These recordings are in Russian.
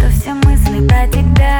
что все мысли про тебя.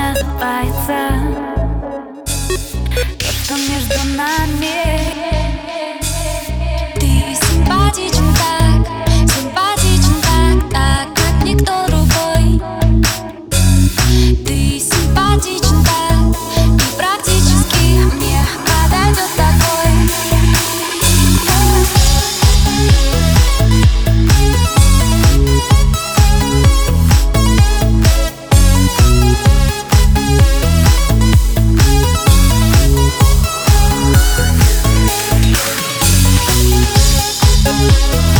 называется. То, что между нами Thank